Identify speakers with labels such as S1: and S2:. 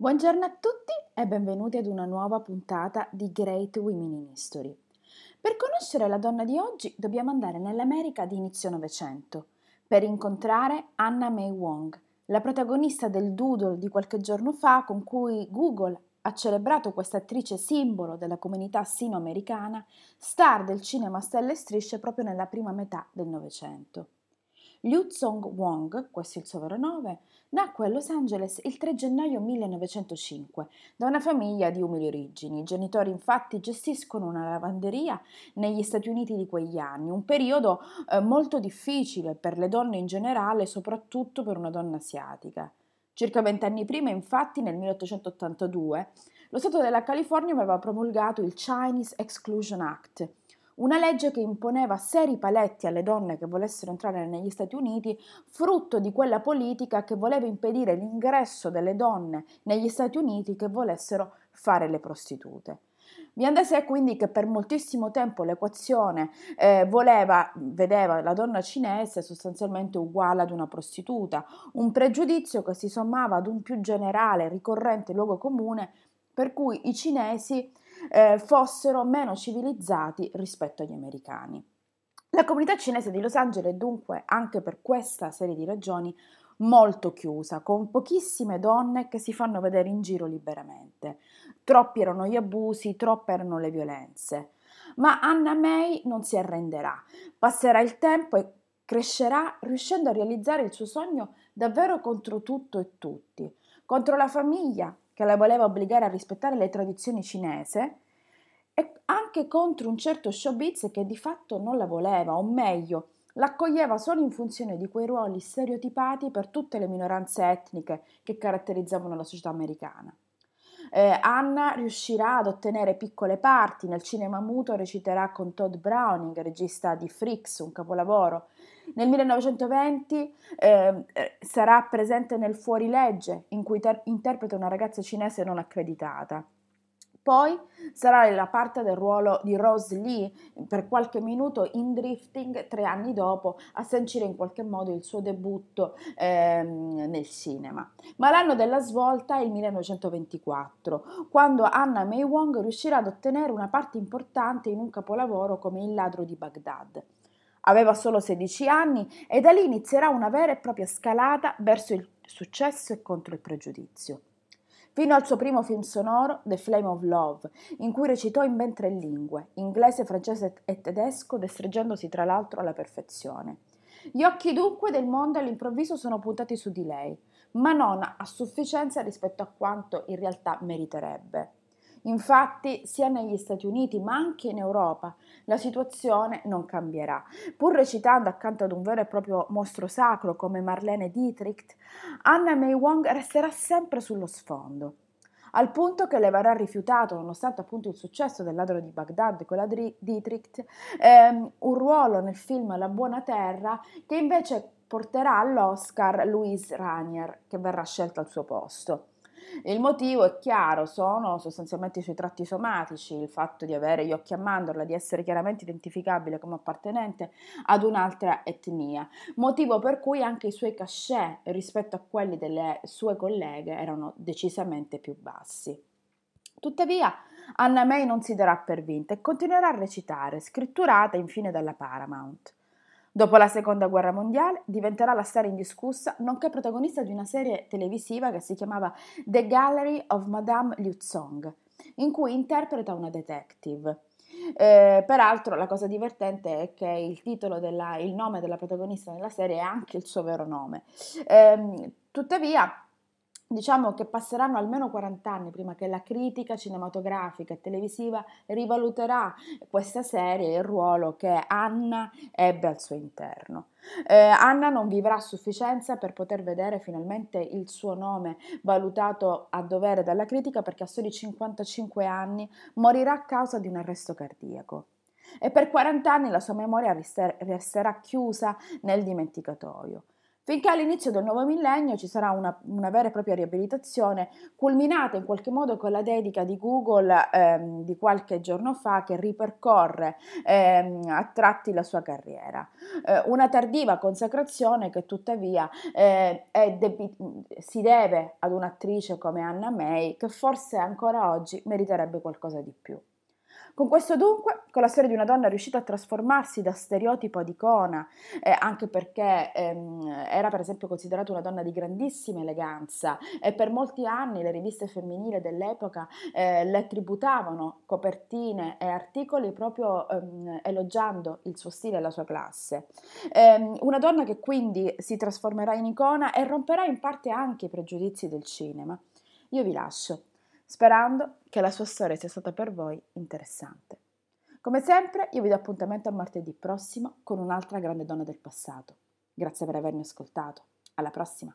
S1: Buongiorno a tutti e benvenuti ad una nuova puntata di Great Women in History. Per conoscere la donna di oggi dobbiamo andare nell'America di inizio Novecento per incontrare Anna May Wong, la protagonista del doodle di qualche giorno fa con cui Google ha celebrato questa attrice simbolo della comunità sino-americana, star del cinema stelle e strisce proprio nella prima metà del Novecento. Liu Zong Wong, questo è il suo vero nome, nacque a Los Angeles il 3 gennaio 1905 da una famiglia di umili origini. I genitori infatti gestiscono una lavanderia negli Stati Uniti di quegli anni, un periodo eh, molto difficile per le donne in generale, soprattutto per una donna asiatica. Circa vent'anni prima, infatti, nel 1882, lo Stato della California aveva promulgato il Chinese Exclusion Act, una legge che imponeva seri paletti alle donne che volessero entrare negli Stati Uniti, frutto di quella politica che voleva impedire l'ingresso delle donne negli Stati Uniti che volessero fare le prostitute. Viene da sé quindi che per moltissimo tempo l'equazione eh, voleva, vedeva la donna cinese sostanzialmente uguale ad una prostituta, un pregiudizio che si sommava ad un più generale, ricorrente luogo comune per cui i cinesi eh, fossero meno civilizzati rispetto agli americani. La comunità cinese di Los Angeles dunque, anche per questa serie di ragioni, molto chiusa, con pochissime donne che si fanno vedere in giro liberamente. Troppi erano gli abusi, troppe erano le violenze. Ma Anna May non si arrenderà, passerà il tempo e crescerà riuscendo a realizzare il suo sogno davvero contro tutto e tutti, contro la famiglia che la voleva obbligare a rispettare le tradizioni cinese e anche contro un certo showbiz che di fatto non la voleva, o meglio, l'accoglieva solo in funzione di quei ruoli stereotipati per tutte le minoranze etniche che caratterizzavano la società americana. Eh, Anna riuscirà ad ottenere piccole parti, nel cinema muto reciterà con Todd Browning, regista di Freaks, un capolavoro, nel 1920 eh, sarà presente nel Fuorilegge, in cui ter- interpreta una ragazza cinese non accreditata. Poi sarà la parte del ruolo di Rose Lee per qualche minuto in Drifting tre anni dopo a sancire in qualche modo il suo debutto ehm, nel cinema. Ma l'anno della svolta è il 1924, quando Anna May Wong riuscirà ad ottenere una parte importante in un capolavoro come Il ladro di Baghdad. Aveva solo 16 anni e da lì inizierà una vera e propria scalata verso il successo e contro il pregiudizio. Fino al suo primo film sonoro, The Flame of Love, in cui recitò in ben tre lingue, inglese, francese e tedesco, destreggiandosi tra l'altro alla perfezione. Gli occhi dunque del mondo all'improvviso sono puntati su di lei, ma non a sufficienza rispetto a quanto in realtà meriterebbe. Infatti, sia negli Stati Uniti ma anche in Europa, la situazione non cambierà. Pur recitando accanto ad un vero e proprio mostro sacro come Marlene Dietrich, Anna May Wong resterà sempre sullo sfondo al punto che le verrà rifiutato, nonostante appunto il successo del ladro di Baghdad con la Dietrich, ehm, un ruolo nel film La buona terra che invece porterà all'Oscar Louise Ranier, che verrà scelta al suo posto. Il motivo è chiaro, sono sostanzialmente i suoi tratti somatici, il fatto di avere gli occhi a mandorla, di essere chiaramente identificabile come appartenente ad un'altra etnia, motivo per cui anche i suoi cachet rispetto a quelli delle sue colleghe erano decisamente più bassi. Tuttavia, Anna May non si darà per vinta e continuerà a recitare, scritturata infine dalla Paramount. Dopo la seconda guerra mondiale diventerà la star indiscussa, nonché protagonista di una serie televisiva che si chiamava The Gallery of Madame Liu Zong, in cui interpreta una detective. Eh, peraltro la cosa divertente è che il titolo della, il nome della protagonista nella serie è anche il suo vero nome. Eh, tuttavia, diciamo che passeranno almeno 40 anni prima che la critica cinematografica e televisiva rivaluterà questa serie e il ruolo che Anna ebbe al suo interno. Eh, Anna non vivrà a sufficienza per poter vedere finalmente il suo nome valutato a dovere dalla critica perché a soli 55 anni morirà a causa di un arresto cardiaco. E per 40 anni la sua memoria resterà chiusa nel dimenticatoio finché all'inizio del nuovo millennio ci sarà una, una vera e propria riabilitazione culminata in qualche modo con la dedica di Google ehm, di qualche giorno fa che ripercorre ehm, a tratti la sua carriera. Eh, una tardiva consacrazione che tuttavia eh, debi- si deve ad un'attrice come Anna May che forse ancora oggi meriterebbe qualcosa di più. Con questo dunque, con la storia di una donna riuscita a trasformarsi da stereotipo ad icona, eh, anche perché ehm, era per esempio considerata una donna di grandissima eleganza e per molti anni le riviste femminili dell'epoca eh, le tributavano copertine e articoli proprio ehm, elogiando il suo stile e la sua classe. Eh, una donna che quindi si trasformerà in icona e romperà in parte anche i pregiudizi del cinema. Io vi lascio sperando che la sua storia sia stata per voi interessante. Come sempre, io vi do appuntamento a martedì prossimo con un'altra grande donna del passato. Grazie per avermi ascoltato. Alla prossima!